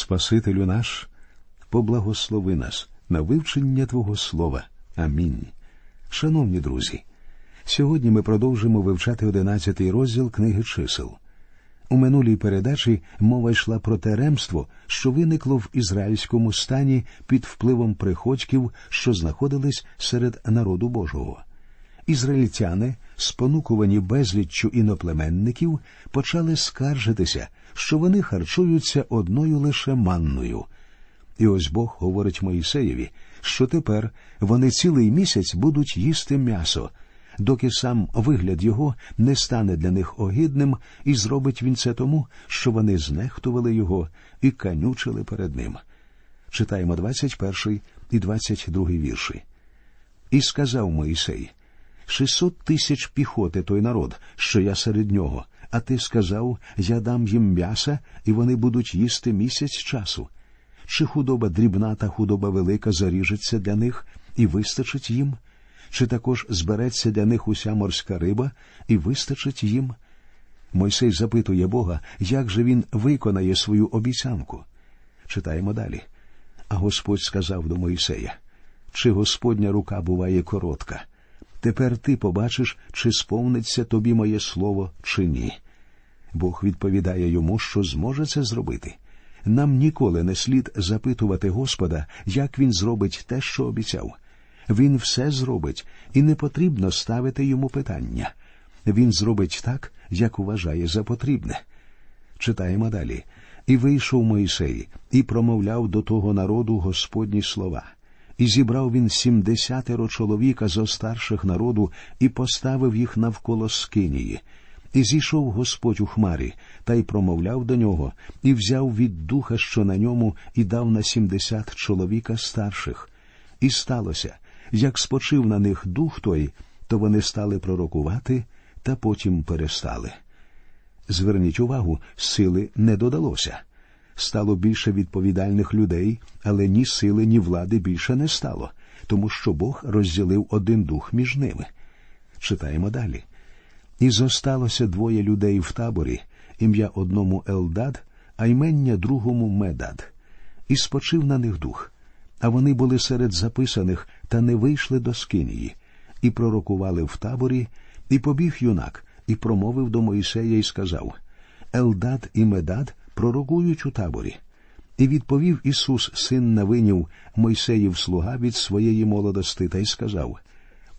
Спасителю наш, поблагослови нас на вивчення Твого Слова. Амінь. Шановні друзі, сьогодні ми продовжимо вивчати одинадцятий розділ книги чисел. У минулій передачі мова йшла про те ремство, що виникло в ізраїльському стані під впливом приходьків, що знаходились серед народу Божого. Ізраїльтяни, спонукувані безліччю іноплеменників, почали скаржитися, що вони харчуються одною лише манною. І ось Бог говорить Моїсеєві, що тепер вони цілий місяць будуть їсти м'ясо, доки сам вигляд його не стане для них огидним, і зробить він це тому, що вони знехтували його і канючили перед ним. Читаємо 21 і 22 вірші. І сказав Моїсей шістсот тисяч піхоти той народ, що я серед нього, а ти сказав я дам їм м'яса, і вони будуть їсти місяць часу. Чи худоба дрібна та худоба велика заріжеться для них і вистачить їм? Чи також збереться для них уся морська риба і вистачить їм? Мойсей запитує Бога, як же він виконає свою обіцянку. Читаємо далі. А Господь сказав до Мойсея чи Господня рука буває коротка? Тепер ти побачиш, чи сповниться тобі моє слово, чи ні. Бог відповідає йому, що зможе це зробити. Нам ніколи не слід запитувати Господа, як він зробить те, що обіцяв. Він все зробить, і не потрібно ставити йому питання. Він зробить так, як вважає за потрібне. Читаємо далі. І вийшов Моїсей, і промовляв до того народу Господні слова. І зібрав він сімдесятеро чоловіка зо старших народу і поставив їх навколо скинії. І зійшов Господь у хмарі, та й промовляв до нього, і взяв від духа, що на ньому, і дав на сімдесят чоловіка старших. І сталося, як спочив на них дух той, то вони стали пророкувати, та потім перестали. Зверніть увагу, сили не додалося. Стало більше відповідальних людей, але ні сили, ні влади більше не стало, тому що Бог розділив один дух між ними. Читаємо далі. І зосталося двоє людей в таборі, ім'я одному Елдад, а ймення другому Медад, і спочив на них дух. А вони були серед записаних та не вийшли до скинії, і пророкували в таборі, і побіг юнак, і промовив до Моїсея і сказав Елдад і Медад пророкують у таборі. І відповів Ісус, син Навинів, Мойсеїв слуга від своєї молодости, та й сказав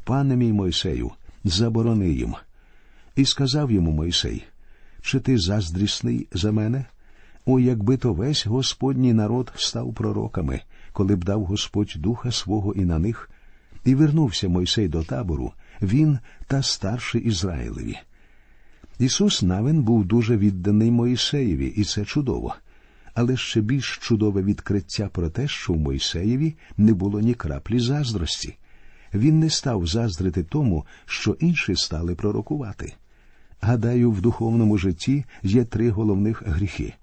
Пане мій Мойсею, заборони їм. І сказав йому Мойсей, чи ти заздрісний за мене? О, якби то весь Господній народ став пророками, коли б дав Господь духа свого і на них, і вернувся Мойсей до табору, він та старший Ізраїлеві. Ісус Навин був дуже відданий Моїсеєві, і це чудово. Але ще більш чудове відкриття про те, що в Мойсеєві не було ні краплі заздрості. Він не став заздрити тому, що інші стали пророкувати. Гадаю, в духовному житті є три головних гріхи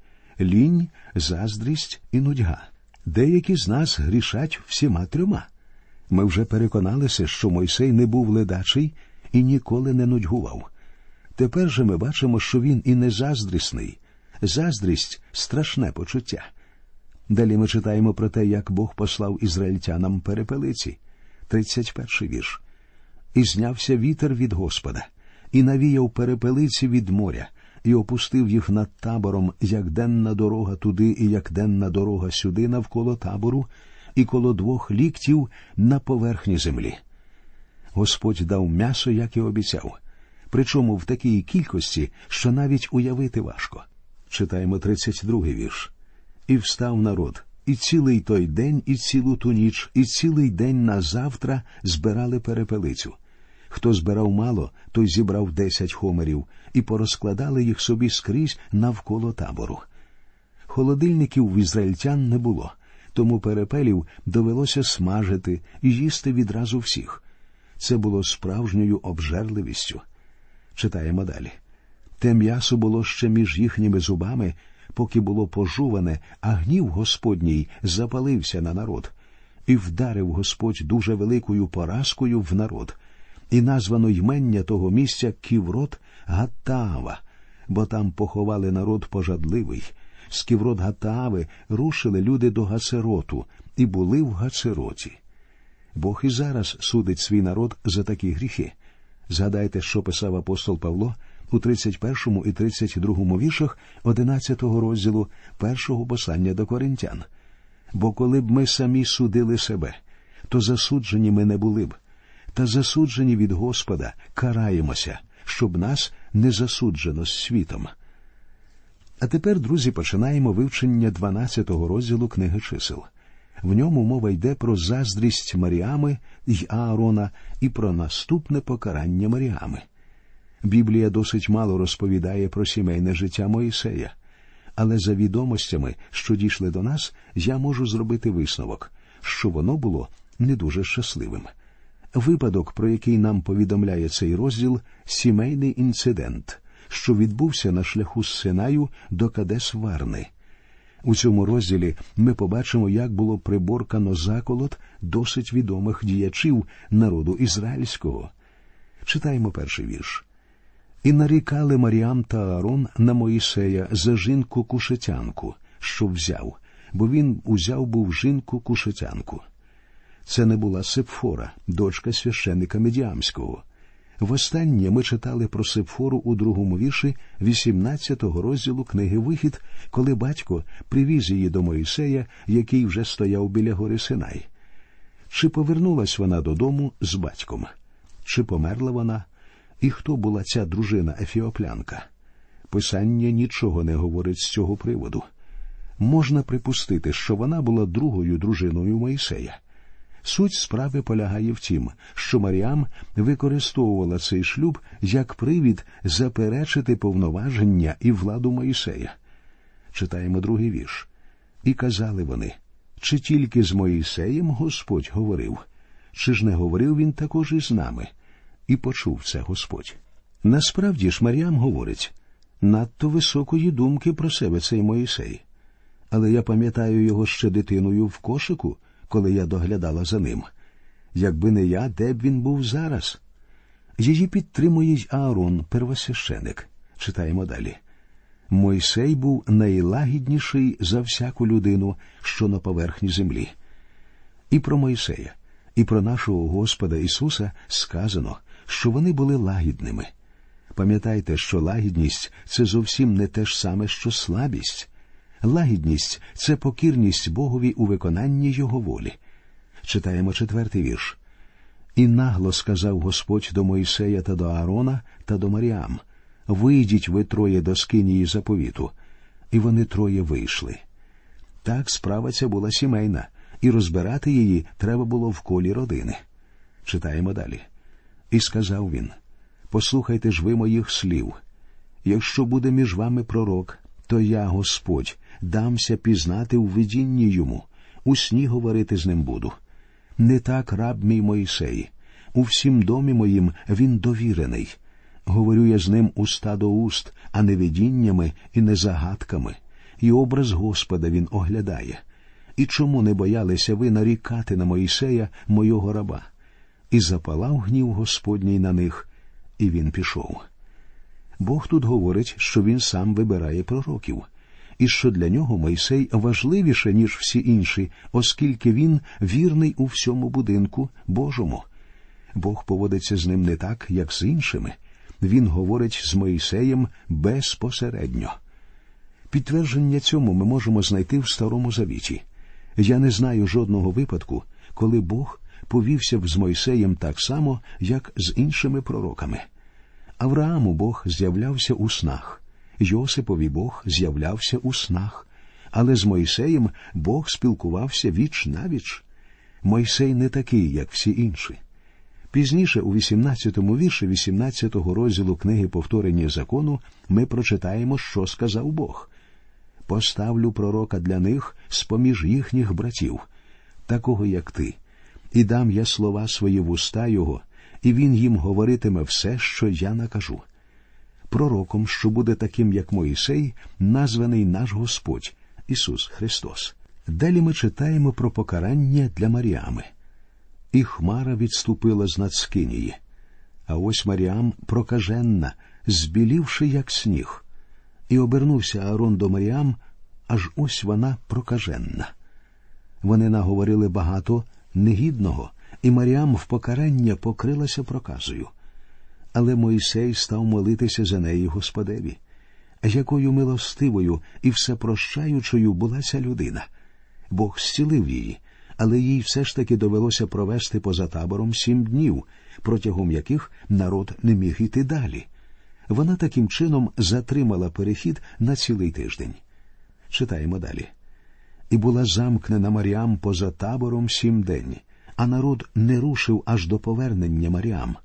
лінь, заздрість і нудьга. Деякі з нас грішать всіма трьома. Ми вже переконалися, що Мойсей не був ледачий і ніколи не нудьгував. Тепер же ми бачимо, що він і не заздрісний. Заздрість страшне почуття. Далі ми читаємо про те, як Бог послав ізраїльтянам перепелиці. 31 вірш. І знявся вітер від Господа, і навіяв перепелиці від моря, і опустив їх над табором, як денна дорога туди, і як денна дорога сюди, навколо табору, і коло двох ліктів на поверхні землі. Господь дав м'ясо, як і обіцяв причому в такій кількості, що навіть уявити важко. Читаємо 32 вірш. І встав народ, і цілий той день, і цілу ту ніч, і цілий день на завтра збирали перепелицю. Хто збирав мало, той зібрав десять хомерів, і порозкладали їх собі скрізь навколо табору. Холодильників в ізраїльтян не було, тому перепелів довелося смажити і їсти відразу всіх. Це було справжньою обжерливістю. Читаємо далі. Те м'ясо було ще між їхніми зубами, поки було пожуване, а гнів Господній запалився на народ, і вдарив Господь дуже великою поразкою в народ, і названо ймення того місця Ківрот Гаттаава, бо там поховали народ пожадливий, з Ківрот Гатави рушили люди до Гацероту і були в Гацероті. Бог і зараз судить свій народ за такі гріхи. Згадайте, що писав апостол Павло у 31 і 32 віршах 11 розділу першого послання до коринтян. Бо коли б ми самі судили себе, то засуджені ми не були б, та засуджені від Господа караємося, щоб нас не засуджено з світом. А тепер, друзі, починаємо вивчення 12-го розділу книги чисел. В ньому мова йде про заздрість Маріами й Аарона і про наступне покарання Маріами. Біблія досить мало розповідає про сімейне життя Моїсея, але за відомостями, що дійшли до нас, я можу зробити висновок, що воно було не дуже щасливим. Випадок, про який нам повідомляє цей розділ, сімейний інцидент, що відбувся на шляху з Синаю до Кадес Варни. У цьому розділі ми побачимо, як було приборкано заколот досить відомих діячів народу ізраїльського. Читаємо перший вірш. І нарікали Маріам та Аарон на Моїсея за жінку кушетянку, що взяв, бо він узяв був жінку кушетянку. Це не була Сепфора, дочка священника Медіамського. Востаннє ми читали про Сепфору у другому вірші 18-го розділу книги Вихід, коли батько привіз її до Моїсея, який вже стояв біля гори Синай. Чи повернулась вона додому з батьком? Чи померла вона? І хто була ця дружина Ефіоплянка? Писання нічого не говорить з цього приводу. Можна припустити, що вона була другою дружиною Моїсея. Суть справи полягає в тім, що Маріам використовувала цей шлюб як привід заперечити повноваження і владу Моїсея. Читаємо другий вірш. І казали вони чи тільки з Моїсеєм Господь говорив, чи ж не говорив він також і з нами? І почув це Господь. Насправді ж Маріам говорить надто високої думки про себе цей Моїсей. Але я пам'ятаю його ще дитиною в кошику коли я доглядала за ним. Якби не я, де б він був зараз? Її підтримує й Аарон, первосвященик. Читаємо далі. Мойсей був найлагідніший за всяку людину, що на поверхні землі. І про Мойсея, і про нашого Господа Ісуса сказано, що вони були лагідними. Пам'ятайте, що лагідність це зовсім не те ж саме, що слабість. Лагідність це покірність Богові у виконанні Його волі. Читаємо четвертий вірш. І нагло сказав Господь до Моїсея та до Аарона та до Маріам Вийдіть ви троє до скинії заповіту. І вони троє вийшли. Так справа ця була сімейна, і розбирати її треба було в колі родини. Читаємо далі. І сказав він Послухайте ж ви моїх слів. Якщо буде між вами пророк, то я, Господь, дамся пізнати у видінні йому, у сні говорити з ним буду. Не так раб мій Моїсей. У всім домі моїм він довірений. Говорю я з ним уста до уст, а не видіннями і не загадками, і образ Господа він оглядає. І чому не боялися ви нарікати на Моїсея, мойого раба? І запалав гнів Господній на них, і він пішов. Бог тут говорить, що він сам вибирає пророків і що для нього Мойсей важливіше, ніж всі інші, оскільки він вірний у всьому будинку Божому. Бог поводиться з ним не так, як з іншими. Він говорить з Моїсеєм безпосередньо. Підтвердження цьому ми можемо знайти в Старому Завіті. Я не знаю жодного випадку, коли Бог повівся б з Мойсеєм так само, як з іншими пророками. Аврааму Бог з'являвся у снах. Йосипові Бог з'являвся у снах, але з Мойсеєм Бог спілкувався віч навіч. Мойсей не такий, як всі інші. Пізніше, у 18-му вірші 18-го розділу книги повторення закону, ми прочитаємо, що сказав Бог. Поставлю пророка для них з поміж їхніх братів, такого, як ти, і дам я слова свої в уста його, і він їм говоритиме все, що я накажу пророком, що буде таким, як Моїсей, названий наш Господь Ісус Христос. Далі ми читаємо про покарання для Маріами. І Хмара відступила з надскинії. А ось Маріам прокаженна, збілівши, як сніг. І обернувся Аарон до Маріам, аж ось вона прокаженна. Вони наговорили багато негідного, і Маріам в покарання покрилася проказою. Але Мойсей став молитися за неї Господеві. Якою милостивою і всепрощаючою була ця людина. Бог зцілив її, але їй все ж таки довелося провести поза табором сім днів, протягом яких народ не міг іти далі. Вона таким чином затримала перехід на цілий тиждень. Читаємо далі. І була замкнена Маріам поза табором сім день, а народ не рушив аж до повернення Маріам,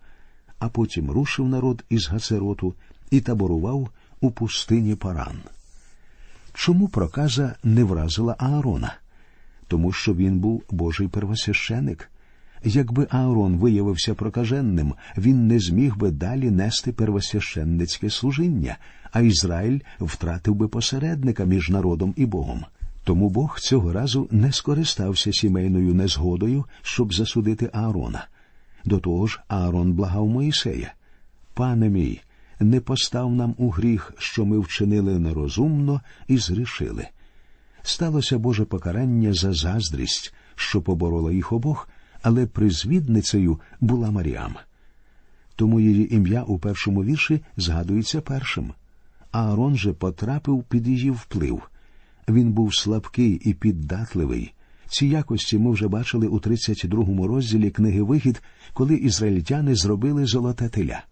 а потім рушив народ із Гацероту і таборував у пустині Паран. Чому проказа не вразила Аарона? Тому що він був Божий первосвященик. Якби Аарон виявився прокаженним, він не зміг би далі нести первосвященницьке служіння, а Ізраїль втратив би посередника між народом і Богом. Тому Бог цього разу не скористався сімейною незгодою, щоб засудити Аарона. До того ж, Аарон благав Моїсея. Пане мій, не постав нам у гріх, що ми вчинили нерозумно і зрішили. Сталося Боже покарання за заздрість, що поборола їх обох, але призвідницею була Маріам. Тому її ім'я у першому вірші згадується першим. Аарон же потрапив під її вплив. Він був слабкий і піддатливий. Ці якості ми вже бачили у 32-му розділі книги Вихід, коли ізраїльтяни зробили золоте теля.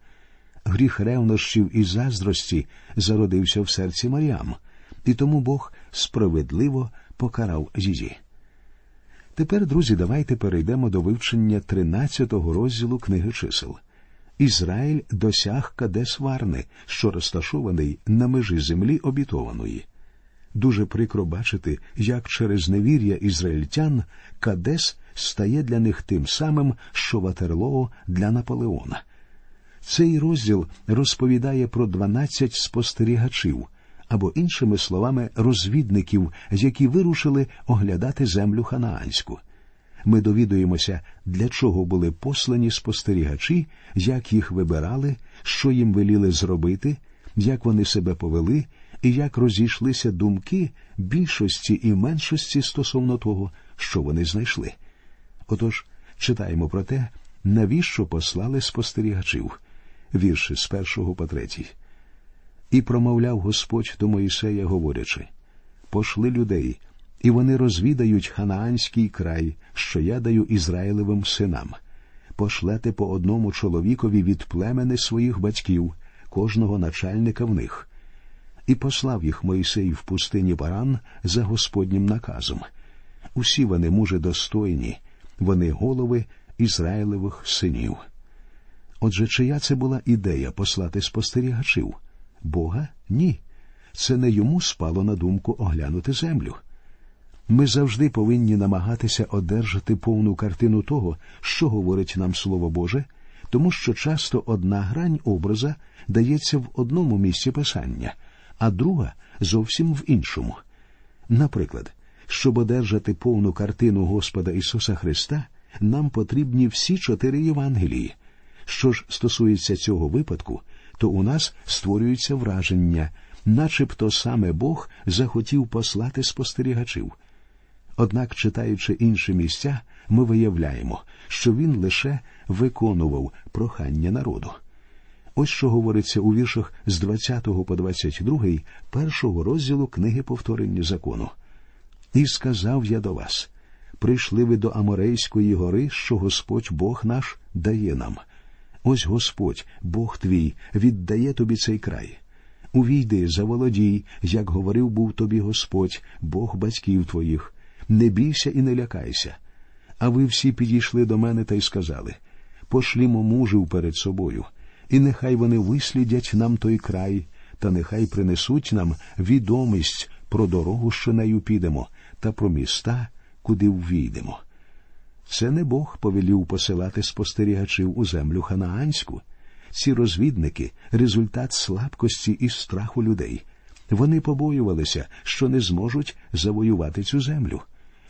Гріх ревнощів і заздрості зародився в серці Маріам, і тому Бог справедливо покарав її. Тепер, друзі, давайте перейдемо до вивчення 13-го розділу книги чисел. Ізраїль досяг Кадес Варни, що розташований на межі землі обітованої. Дуже прикро бачити, як через невір'я ізраїльтян Кадес стає для них тим самим, що Ватерлоо для Наполеона. Цей розділ розповідає про 12 спостерігачів або, іншими словами, розвідників, які вирушили оглядати землю ханаанську. Ми довідуємося, для чого були послані спостерігачі, як їх вибирали, що їм веліли зробити, як вони себе повели і як розійшлися думки більшості і меншості стосовно того, що вони знайшли. Отож, читаємо про те, навіщо послали спостерігачів, вірші з першого по третій. І промовляв Господь до Моїсея, говорячи Пошли людей, і вони розвідають ханаанський край, що я даю Ізраїлевим синам. Пошлете по одному чоловікові від племени своїх батьків, кожного начальника в них. І послав їх Моїсей в пустині Паран за Господнім наказом. Усі вони мужи достойні, вони голови Ізраїлевих синів. Отже, чия це була ідея послати спостерігачів? Бога? Ні. Це не йому спало на думку оглянути землю. Ми завжди повинні намагатися одержати повну картину того, що говорить нам Слово Боже, тому що часто одна грань образа дається в одному місці писання, а друга зовсім в іншому. Наприклад, щоб одержати повну картину Господа Ісуса Христа, нам потрібні всі чотири Євангелії. Що ж стосується цього випадку, то у нас створюється враження, начебто саме Бог захотів послати спостерігачів. Однак, читаючи інші місця, ми виявляємо, що він лише виконував прохання народу. Ось що говориться у віршах з 20 по 22 першого розділу книги повторення закону. І сказав я до вас прийшли ви до Аморейської гори, що Господь Бог наш дає нам. Ось Господь, Бог твій, віддає тобі цей край. Увійди, заволодій, як говорив був тобі Господь, Бог батьків твоїх. Не бійся і не лякайся. А ви всі підійшли до мене та й сказали пошлімо мужів перед собою, і нехай вони вислідять нам той край, та нехай принесуть нам відомість про дорогу, що нею підемо, та про міста, куди ввійдемо. Це не Бог повелів посилати спостерігачів у землю ханаанську. Ці розвідники результат слабкості і страху людей. Вони побоювалися, що не зможуть завоювати цю землю.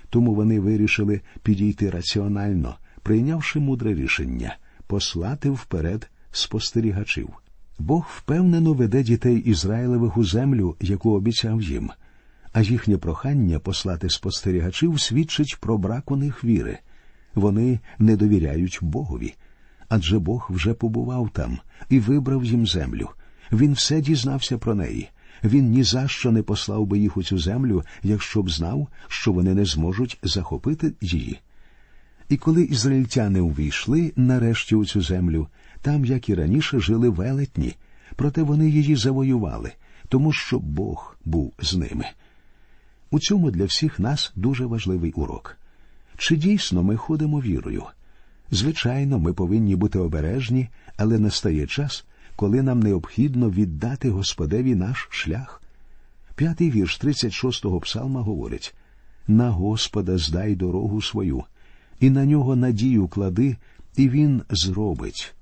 Тому вони вирішили підійти раціонально, прийнявши мудре рішення послати вперед спостерігачів. Бог впевнено веде дітей Ізраїлевих у землю, яку обіцяв їм. а їхнє прохання послати спостерігачів свідчить про брак у них віри. Вони не довіряють Богові. Адже Бог вже побував там і вибрав їм землю. Він все дізнався про неї. Він ні за що не послав би їх у цю землю, якщо б знав, що вони не зможуть захопити її. І коли ізраїльтяни увійшли нарешті у цю землю, там, як і раніше, жили велетні, проте вони її завоювали, тому що Бог був з ними. У цьому для всіх нас дуже важливий урок. Чи дійсно ми ходимо вірою? Звичайно, ми повинні бути обережні, але настає час, коли нам необхідно віддати Господеві наш шлях. П'ятий вірш 36-го псалма говорить на Господа здай дорогу свою, і на нього надію клади, і Він зробить.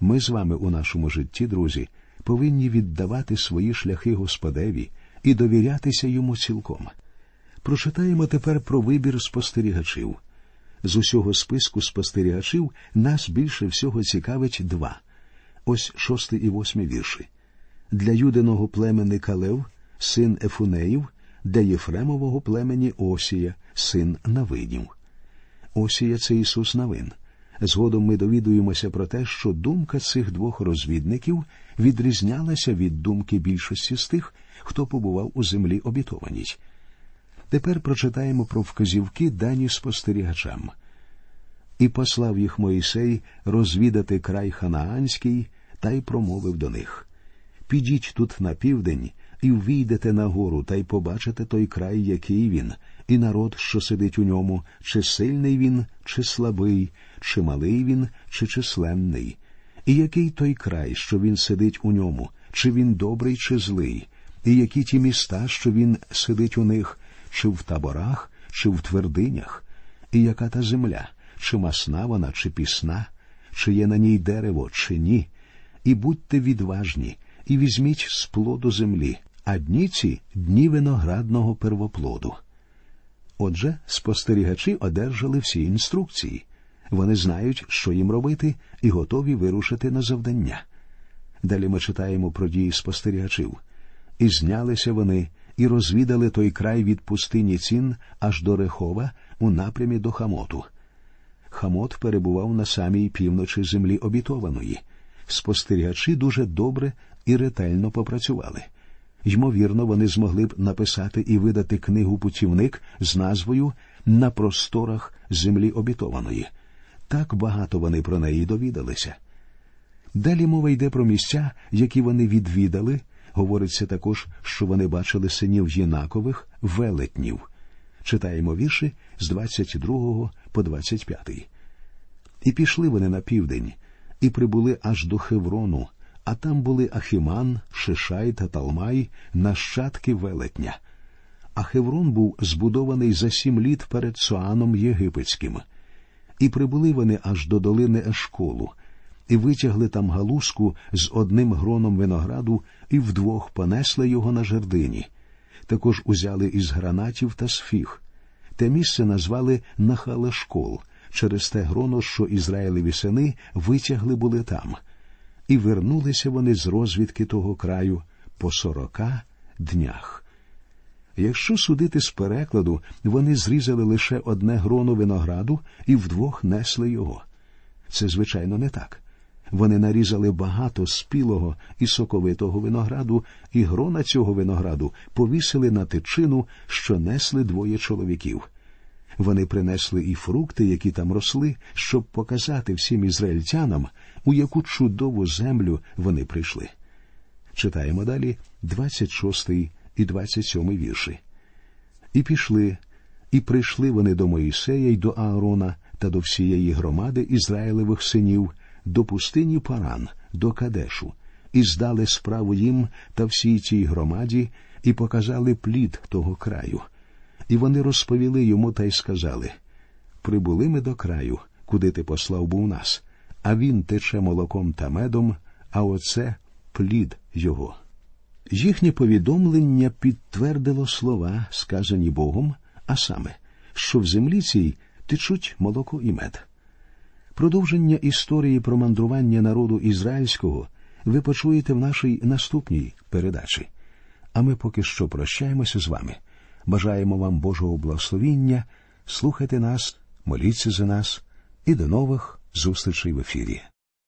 Ми з вами у нашому житті, друзі, повинні віддавати свої шляхи Господеві і довірятися йому цілком. Прочитаємо тепер про вибір спостерігачів. З усього списку спостерігачів нас більше всього цікавить два. Ось шостий і восьмий вірші. Для юдиного племени Калев, син Ефунеїв, для Єфремового племені Осія, син Навинів. Осія це Ісус Навин. Згодом ми довідуємося про те, що думка цих двох розвідників відрізнялася від думки більшості з тих, хто побував у землі обітованій. Тепер прочитаємо про вказівки дані спостерігачам. І послав їх Моїсей розвідати край Ханаанський та й промовив до них Підіть тут на південь і ввійдете на гору та й побачите той край, який він, і народ, що сидить у ньому, чи сильний він, чи слабий, чи малий він, чи численний, і який той край, що він сидить у ньому, чи він добрий, чи злий, і які ті міста, що він сидить у них, чи в таборах, чи в твердинях, і яка та земля, чи масна вона, чи пісна, чи є на ній дерево, чи ні, і будьте відважні, і візьміть з плоду землі, а дні ці дні виноградного первоплоду. Отже, спостерігачі одержали всі інструкції. Вони знають, що їм робити, і готові вирушити на завдання. Далі ми читаємо про дії спостерігачів. І знялися вони, і розвідали той край від пустині цін аж до Рехова у напрямі до Хамоту. Хамот перебував на самій півночі землі обітованої. Спостерігачі дуже добре і ретельно попрацювали. Ймовірно, вони змогли б написати і видати книгу путівник з назвою На просторах землі обітованої. Так багато вони про неї довідалися. Далі мова йде про місця, які вони відвідали. Говориться також, що вони бачили синів Єнакових велетнів. Читаємо вірші з 22 по 25. І пішли вони на південь, і прибули аж до Хеврону, а там були Ахіман, Шишай та Талмай, нащадки велетня. А Хеврон був збудований за сім літ перед Соаном Єгипетським. І прибули вони аж до долини Ешколу, і витягли там галузку з одним гроном винограду і вдвох понесли його на жердині. Також узяли із гранатів та сфіг. Те місце назвали Нахалешкол, через те гроно, що Ізраїлеві сини витягли були там і вернулися вони з розвідки того краю по сорока днях. Якщо судити з перекладу, вони зрізали лише одне гроно винограду і вдвох несли його. Це, звичайно, не так. Вони нарізали багато спілого і соковитого винограду, і грона цього винограду повісили на тичину, що несли двоє чоловіків. Вони принесли і фрукти, які там росли, щоб показати всім ізраїльтянам, у яку чудову землю вони прийшли. Читаємо далі 26 і 27 вірші. І пішли, і прийшли вони до Моїсея й до Аарона та до всієї громади Ізраїлевих синів, до пустині Паран, до Кадешу, і здали справу їм та всій тій громаді, і показали плід того краю. І вони розповіли йому та й сказали Прибули ми до краю, куди ти послав був нас, а він тече молоком та медом, а оце плід його. Їхнє повідомлення підтвердило слова, сказані Богом, а саме, що в землі цій течуть молоко і мед. Продовження історії про мандрування народу ізраїльського ви почуєте в нашій наступній передачі. А ми поки що прощаємося з вами Бажаємо вам Божого благословіння. Слухайте нас, моліться за нас і до нових зустрічей в ефірі.